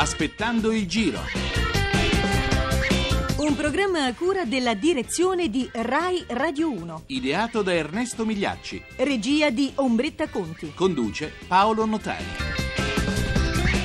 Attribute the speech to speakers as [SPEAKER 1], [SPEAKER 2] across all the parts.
[SPEAKER 1] Aspettando il giro.
[SPEAKER 2] Un programma a cura della direzione di Rai Radio 1.
[SPEAKER 1] Ideato da Ernesto Migliacci.
[SPEAKER 2] Regia di Ombretta Conti.
[SPEAKER 1] Conduce Paolo Notari.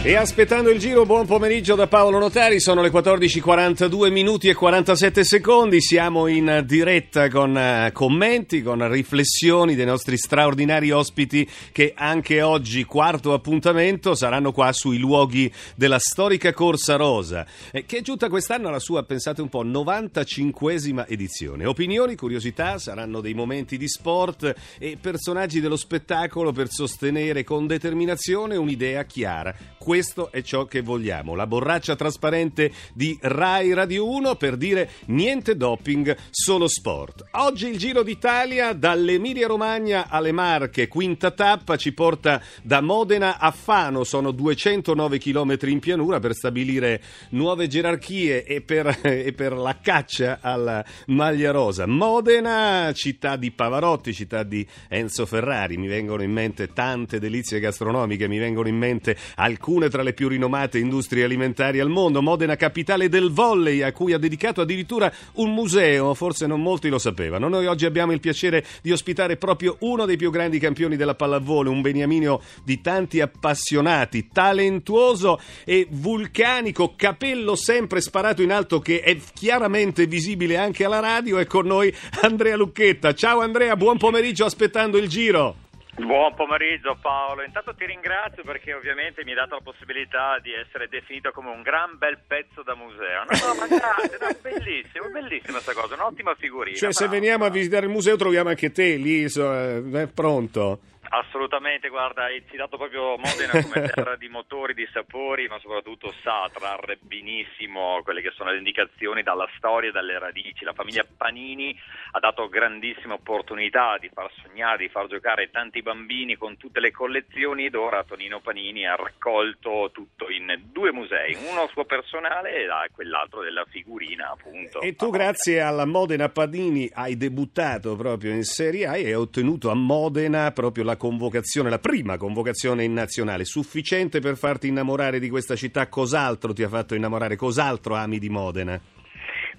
[SPEAKER 3] E aspettando il giro, buon pomeriggio da Paolo Notari, sono le 14.42 minuti e 47 secondi, siamo in diretta con uh, commenti, con riflessioni dei nostri straordinari ospiti che anche oggi, quarto appuntamento, saranno qua sui luoghi della storica Corsa Rosa, eh, che è giunta quest'anno alla sua, pensate un po', 95esima edizione. Opinioni, curiosità, saranno dei momenti di sport e personaggi dello spettacolo per sostenere con determinazione un'idea chiara questo è ciò che vogliamo. La borraccia trasparente di Rai Radio 1 per dire niente doping, solo sport. Oggi il Giro d'Italia dall'Emilia Romagna alle Marche, quinta tappa, ci porta da Modena a Fano, sono 209 km in pianura per stabilire nuove gerarchie e per, e per la caccia alla maglia rosa. Modena, città di Pavarotti, città di Enzo Ferrari, mi vengono in mente tante delizie gastronomiche, mi vengono in mente alcune una tra le più rinomate industrie alimentari al mondo, Modena capitale del volley, a cui ha dedicato addirittura un museo, forse non molti lo sapevano. Noi oggi abbiamo il piacere di ospitare proprio uno dei più grandi campioni della pallavolo, un beniamino di tanti appassionati, talentuoso e vulcanico, capello sempre sparato in alto che è chiaramente visibile anche alla radio, è con noi Andrea Lucchetta. Ciao Andrea, buon pomeriggio aspettando il giro.
[SPEAKER 4] Buon pomeriggio Paolo, intanto ti ringrazio perché ovviamente mi hai dato la possibilità di essere definito come un gran bel pezzo da museo. No, no ma grazie, no, bellissimo, bellissima questa cosa, un'ottima figurina.
[SPEAKER 3] Cioè se veniamo a visitare il museo troviamo anche te lì, so, è eh, pronto.
[SPEAKER 4] Assolutamente, guarda, hai citato proprio Modena come terra di motori, di sapori, ma soprattutto sa trarre benissimo quelle che sono le indicazioni dalla storia e dalle radici. La famiglia Panini ha dato grandissime opportunità di far sognare, di far giocare tanti bambini con tutte le collezioni ed ora Tonino Panini ha raccolto tutto in due musei, uno suo personale e quell'altro della figurina appunto.
[SPEAKER 3] E tu grazie alla Modena Panini hai debuttato proprio in Serie A e hai ottenuto a Modena proprio la convocazione, la prima convocazione in nazionale, sufficiente per farti innamorare di questa città? Cos'altro ti ha fatto innamorare? Cos'altro ami di Modena?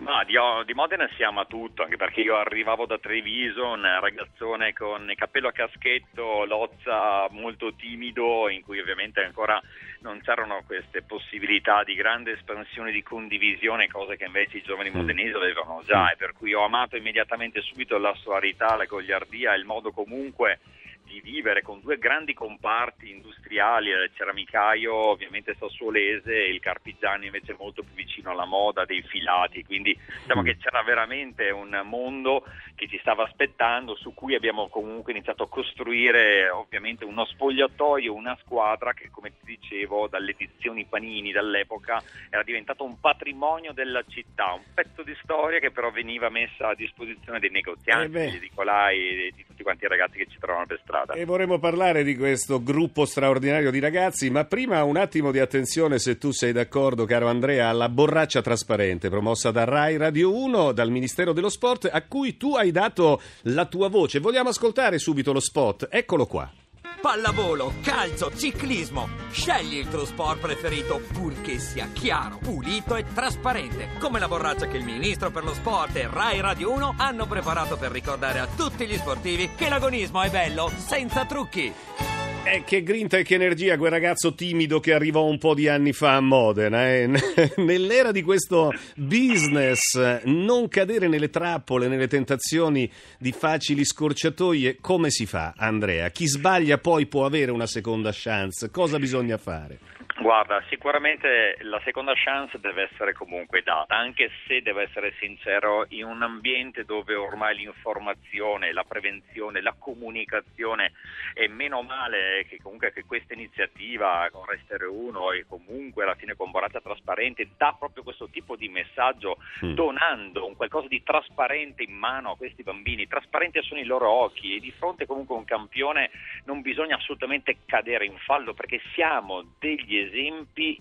[SPEAKER 4] Ma di, di, Modena si ama tutto, anche perché io arrivavo da Treviso, un ragazzone con il cappello a caschetto, lozza molto timido, in cui ovviamente ancora non c'erano queste possibilità di grande espansione di condivisione, cose che invece i giovani mm. modenesi avevano già, e per cui ho amato immediatamente subito la soarità, la gogliardia, il modo comunque di vivere con due grandi comparti industriali, il ceramicaio ovviamente sassuolese e il carpigiano invece molto più vicino alla moda dei filati, quindi diciamo mm. che c'era veramente un mondo che ci stava aspettando, su cui abbiamo comunque iniziato a costruire ovviamente uno spogliatoio, una squadra che come ti dicevo dalle edizioni Panini dall'epoca era diventato un patrimonio della città, un pezzo di storia che però veniva messa a disposizione dei negozianti, eh degli edicolai e di tutti quanti ragazzi che ci trovano per strada.
[SPEAKER 3] E vorremmo parlare di questo gruppo straordinario di ragazzi, ma prima un attimo di attenzione se tu sei d'accordo, caro Andrea, alla borraccia trasparente promossa da Rai Radio 1, dal Ministero dello Sport, a cui tu hai dato la tua voce. Vogliamo ascoltare subito lo spot? Eccolo qua
[SPEAKER 5] pallavolo, calcio, ciclismo. Scegli il tuo sport preferito purché sia chiaro, pulito e trasparente, come la borraccia che il ministro per lo sport e Rai Radio 1 hanno preparato per ricordare a tutti gli sportivi che l'agonismo è bello senza trucchi.
[SPEAKER 3] Eh, che grinta e che energia quel ragazzo timido che arrivò un po' di anni fa a Modena. Eh. Nell'era di questo business, non cadere nelle trappole, nelle tentazioni di facili scorciatoie, come si fa, Andrea? Chi sbaglia poi può avere una seconda chance. Cosa bisogna fare?
[SPEAKER 4] Guarda, sicuramente la seconda chance deve essere comunque data, anche se devo essere sincero, in un ambiente dove ormai l'informazione, la prevenzione, la comunicazione è meno male che comunque che questa iniziativa con Restere 1 e comunque alla fine con Boraccia Trasparente dà proprio questo tipo di messaggio mm. donando un qualcosa di trasparente in mano a questi bambini, trasparenti sono i loro occhi e di fronte comunque a un campione non bisogna assolutamente cadere in fallo perché siamo degli esempi esempi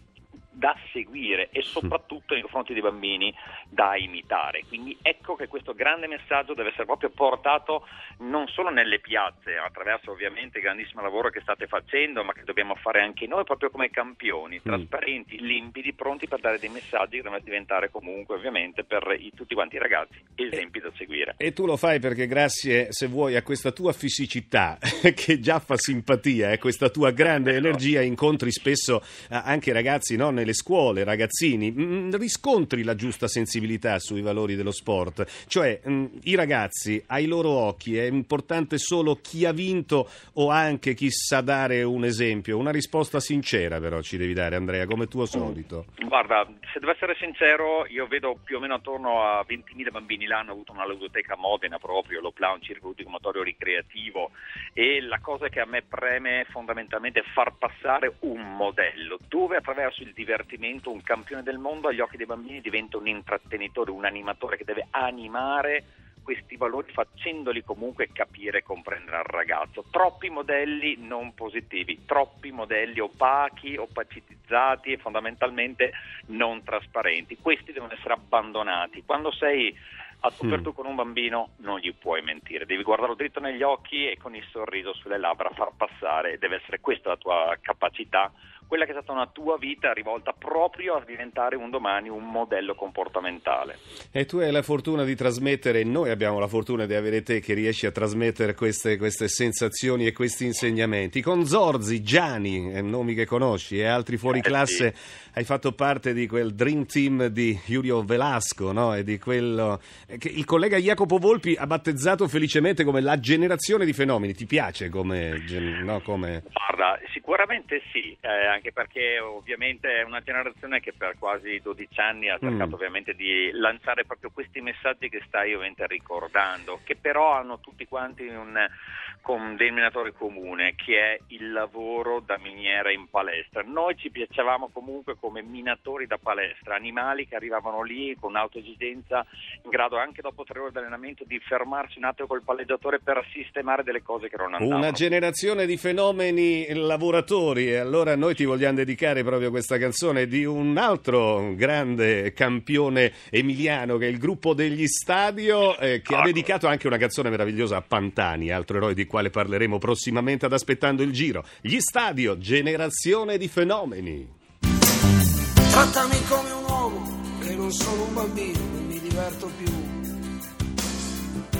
[SPEAKER 4] da seguire e soprattutto nei confronti dei bambini da imitare. Quindi ecco che questo grande messaggio deve essere proprio portato non solo nelle piazze, attraverso ovviamente il grandissimo lavoro che state facendo, ma che dobbiamo fare anche noi proprio come campioni,
[SPEAKER 3] Mm.
[SPEAKER 4] trasparenti, limpidi, pronti per dare dei messaggi che devono diventare comunque ovviamente per i- tutti quanti i ragazzi esempi da seguire.
[SPEAKER 3] E tu lo fai perché grazie, se vuoi, a questa tua fisicità che già fa simpatia e questa tua grande energia incontri spesso eh, anche ragazzi no, nelle scuole, ragazzini, mm, riscontri la giusta sensibilità sui valori dello sport. Cioè, mm, i ragazzi, ai loro occhi, è importante solo chi ha vinto o anche chi sa dare un esempio? Una risposta sincera però ci devi dare Andrea, come tuo solito.
[SPEAKER 4] Guarda, se devo essere sincero, io vedo più o meno attorno a 20.000 bambini l'anno, ho avuto una ludoteca a Modena proprio, l'Opla, un circo ludico motorio ricreativo e la cosa che a me preme fondamentalmente è far passare un modello dove attraverso il divertimento un campione del mondo agli occhi dei bambini diventa un intrattenitore, un animatore che deve animare questi valori facendoli comunque capire e comprendere al ragazzo. Troppi modelli non positivi, troppi modelli opachi, opacitizzati e fondamentalmente non trasparenti. Questi devono essere abbandonati. Quando sei a tu per tu con un bambino non gli puoi mentire, devi guardarlo dritto negli occhi e con il sorriso sulle labbra far passare, deve essere questa la tua capacità, quella che è stata una tua vita rivolta proprio a diventare un domani un modello comportamentale.
[SPEAKER 3] E tu hai la fortuna di trasmettere, noi abbiamo la fortuna di avere te che riesci a trasmettere queste, queste sensazioni e questi insegnamenti. Con Zorzi, Gianni, eh, nomi che conosci, e altri fuori
[SPEAKER 4] Eh,
[SPEAKER 3] classe, hai fatto parte di quel dream team di Giulio Velasco, no? E di quello eh, che il collega Jacopo Volpi ha battezzato felicemente come la generazione di fenomeni. Ti piace come... no, come...
[SPEAKER 4] Guarda, sicuramente sì, eh, anche perché ovviamente è una generazione che per quasi 12 anni ha cercato
[SPEAKER 3] Mm.
[SPEAKER 4] ovviamente di lanciare proprio questi messaggi che stai ovviamente ricordando, che però hanno tutti quanti un, con denominatore comune, che è il lavoro da miniera in palestra. Noi ci piacevamo comunque come minatori da palestra, animali che arrivavano lì con autoesigenza, in grado anche dopo tre ore di allenamento di fermarsi un attimo col palleggiatore per sistemare delle cose che non andavano.
[SPEAKER 3] Una generazione di fenomeni lavoratori e allora noi ti vogliamo dedicare proprio questa canzone di un altro grande campione emiliano che è il gruppo degli Stadio eh, che ha
[SPEAKER 4] Ah.
[SPEAKER 3] dedicato anche una canzone meravigliosa a Pantani, altro eroe di quale parleremo prossimamente ad Aspettando il Giro. Gli Stadio, generazione di fenomeni.
[SPEAKER 6] Trattami come un uomo, che non sono un bambino, non mi diverto più.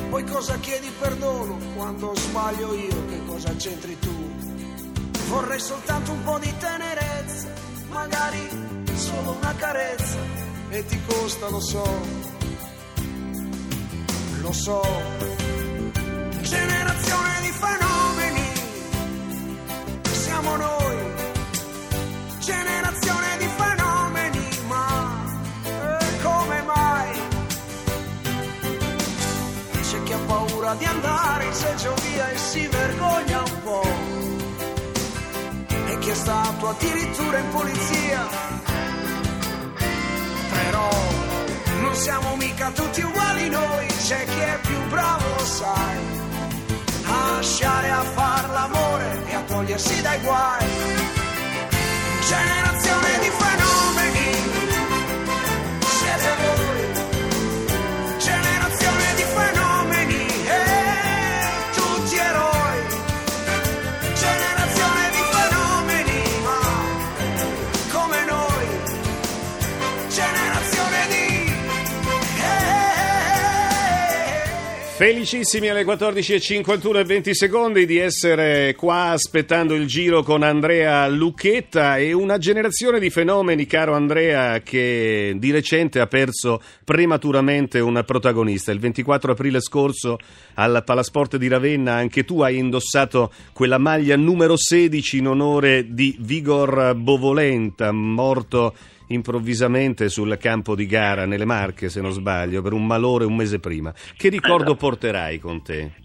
[SPEAKER 6] Poi cosa chiedi perdono quando sbaglio io, che cosa c'entri tu? Vorrei soltanto un po' di tenerezza, magari solo una carezza, e ti costa, lo so, lo so. Andare in seggio via e si vergogna un po', e chi è stato addirittura in polizia. Però non siamo mica tutti uguali noi, c'è chi è più bravo, lo sai, a lasciare a far l'amore e a togliersi dai guai
[SPEAKER 3] Felicissimi alle 14.51 e 20 secondi di essere qua aspettando il giro con Andrea Lucchetta e una generazione di fenomeni, caro Andrea, che di recente ha perso prematuramente un protagonista. Il 24 aprile scorso al Palasport di Ravenna anche tu hai indossato quella maglia numero 16 in onore di Vigor Bovolenta, morto improvvisamente sul campo di gara nelle Marche, se non sbaglio, per un malore un mese prima. Che ricordo porterai con te?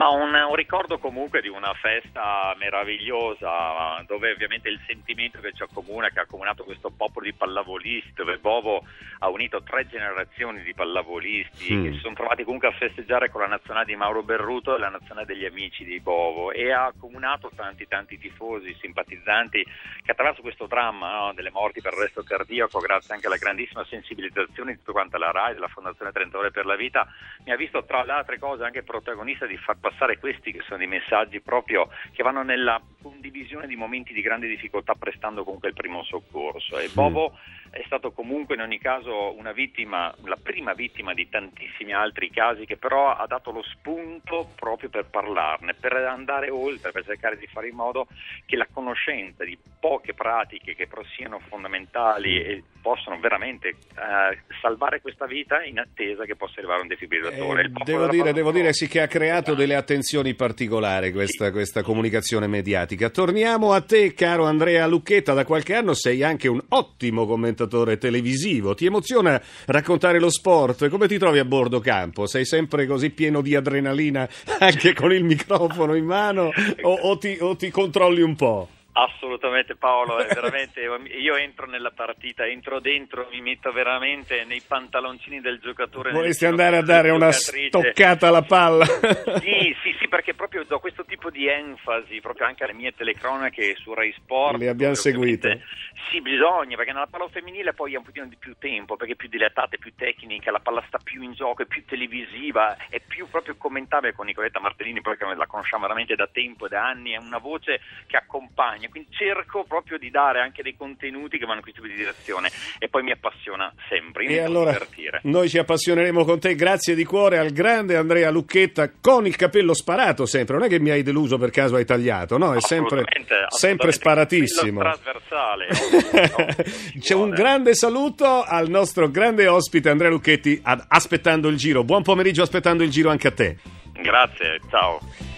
[SPEAKER 4] Ma un, un ricordo comunque di una festa meravigliosa, dove ovviamente il sentimento che ci accomuna, che ha accomunato questo popolo di pallavolisti, dove Bovo ha unito tre generazioni di pallavolisti
[SPEAKER 3] Mm.
[SPEAKER 4] che si sono trovati comunque a festeggiare con la nazionale di Mauro Berruto e la nazionale degli amici di Bovo e ha accomunato tanti tanti tifosi, simpatizzanti che attraverso questo dramma no, delle morti per arresto cardiaco, grazie anche alla grandissima sensibilizzazione di tutta quanta la RAI, della Fondazione 30 Ore per la Vita, mi ha visto tra le altre cose anche protagonista di far passare questi che sono dei messaggi proprio che vanno nella condivisione di momenti di grande difficoltà prestando comunque il primo soccorso. E Bovo è stato comunque in ogni caso una vittima, la prima vittima di tantissimi altri casi che però ha dato lo spunto proprio per parlarne, per andare oltre, per cercare di fare in modo che la conoscenza di poche pratiche che però siano fondamentali e possono veramente eh, salvare questa vita in attesa che possa arrivare un defibrillatore.
[SPEAKER 3] Eh, devo dire, devo dire sì che ha creato delle attenzioni particolari questa, questa comunicazione mediatica. Torniamo a te, caro Andrea Lucchetta. Da qualche anno sei anche un ottimo commentatore televisivo. Ti emoziona raccontare lo sport? Come ti trovi a bordo campo? Sei sempre così pieno di adrenalina anche con il microfono in mano o, o ti, o ti controlli un po'?
[SPEAKER 4] Assolutamente Paolo, è veramente, io entro nella partita, entro dentro, mi metto veramente nei pantaloncini del giocatore.
[SPEAKER 3] Vorresti andare a dare una stoccata alla palla?
[SPEAKER 4] Sì, sì, sì, perché proprio do questo tipo di enfasi proprio anche alle mie telecronache su Rai Sport.
[SPEAKER 3] Le abbiamo seguite.
[SPEAKER 4] Sì, bisogna, perché nella palla femminile poi è un pochino di più tempo, perché è più dilettata, è più tecnica, la palla sta più in gioco, è più televisiva, è più proprio commentabile con Nicoletta Martellini, poi che la conosciamo veramente da tempo e da anni, è una voce che accompagna, quindi cerco proprio di dare anche dei contenuti che vanno in questo tipo di direzione e poi mi appassiona sempre, mi
[SPEAKER 3] E allora
[SPEAKER 4] divertire.
[SPEAKER 3] noi ci appassioneremo con te, grazie di cuore al grande Andrea Lucchetta con il capello sparato sempre, non è che mi hai deluso per caso hai tagliato, no, è sempre,
[SPEAKER 4] Assolutamente,
[SPEAKER 3] sempre
[SPEAKER 4] assolutamente.
[SPEAKER 3] sparatissimo.
[SPEAKER 4] Trasversale.
[SPEAKER 3] C'è un grande saluto al nostro grande ospite Andrea Lucchetti ad aspettando il giro, buon pomeriggio aspettando il giro anche a te.
[SPEAKER 4] Grazie, ciao.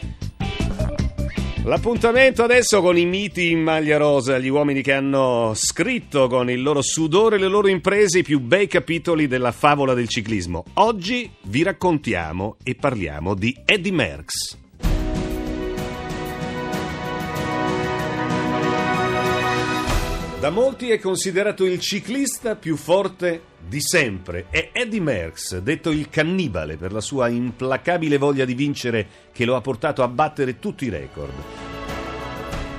[SPEAKER 3] L'appuntamento adesso con i miti in maglia rosa, gli uomini che hanno scritto con il loro sudore e le loro imprese i più bei capitoli della favola del ciclismo. Oggi vi raccontiamo e parliamo di Eddie Merckx. Da molti è considerato il ciclista più forte di sempre. È Eddie Merckx, detto il cannibale per la sua implacabile voglia di vincere che lo ha portato a battere tutti i record.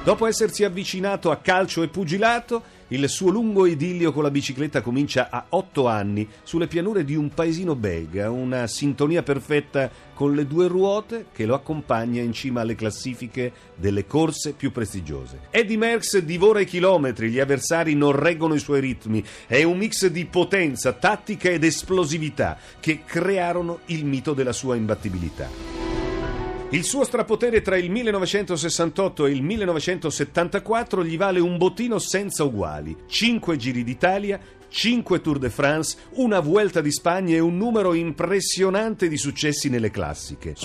[SPEAKER 3] Dopo essersi avvicinato a calcio e pugilato, il suo lungo idillio con la bicicletta comincia a otto anni sulle pianure di un paesino belga, una sintonia perfetta con le due ruote che lo accompagna in cima alle classifiche delle corse più prestigiose. Eddie Merckx divora i chilometri, gli avversari non reggono i suoi ritmi, è un mix di potenza, tattica ed esplosività che crearono il mito della sua imbattibilità. Il suo strapotere tra il 1968 e il 1974 gli vale un bottino senza uguali, 5 Giri d'Italia, 5 Tour de France, una Vuelta di Spagna e un numero impressionante di successi nelle classiche.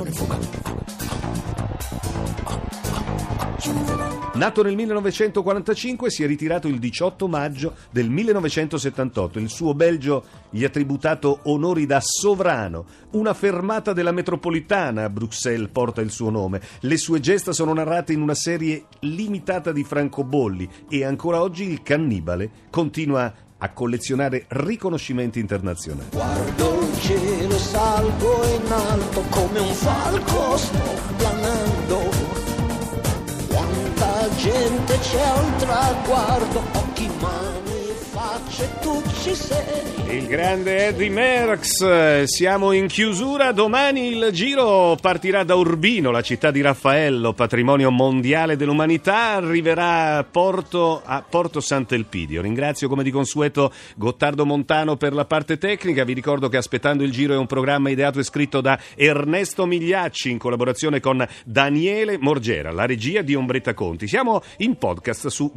[SPEAKER 3] Nato nel 1945, si è ritirato il 18 maggio del 1978. Il suo Belgio gli ha tributato onori da sovrano. Una fermata della metropolitana a Bruxelles porta il suo nome. Le sue gesta sono narrate in una serie limitata di francobolli e ancora oggi il cannibale continua a collezionare riconoscimenti internazionali.
[SPEAKER 6] Guardo il cielo, salgo in alto come un falco, sto planando. Quanta gente c'è al traguardo, occhi, mani, facce, tu ci sei.
[SPEAKER 3] Il grande Eddie Merckx, siamo in chiusura, domani il giro partirà da Urbino, la città di Raffaello, patrimonio mondiale dell'umanità, arriverà a Porto, a Porto Sant'Elpidio. Ringrazio come di consueto Gottardo Montano per la parte tecnica, vi ricordo che Aspettando il giro è un programma ideato e scritto da Ernesto Migliacci in collaborazione con Daniele Morgera, la regia di Ombretta Conti. Siamo in podcast su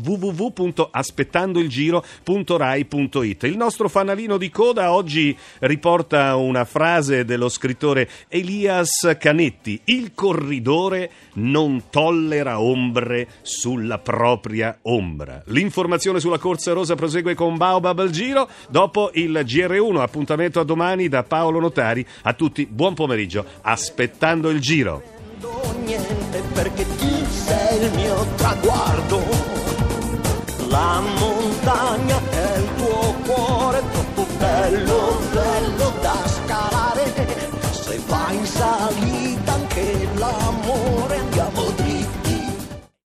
[SPEAKER 3] www.aspettandoilgiro.rai.it. Il nostro fanalino di coda oggi riporta una frase dello scrittore Elias Canetti: Il corridore non tollera ombre sulla propria ombra. L'informazione sulla corsa rosa prosegue con Baobab al giro. Dopo il GR1, appuntamento a domani da Paolo Notari. A tutti, buon pomeriggio. Aspettando il giro.
[SPEAKER 7] perché tu sei il mio traguardo. La montagna cuore troppo bello.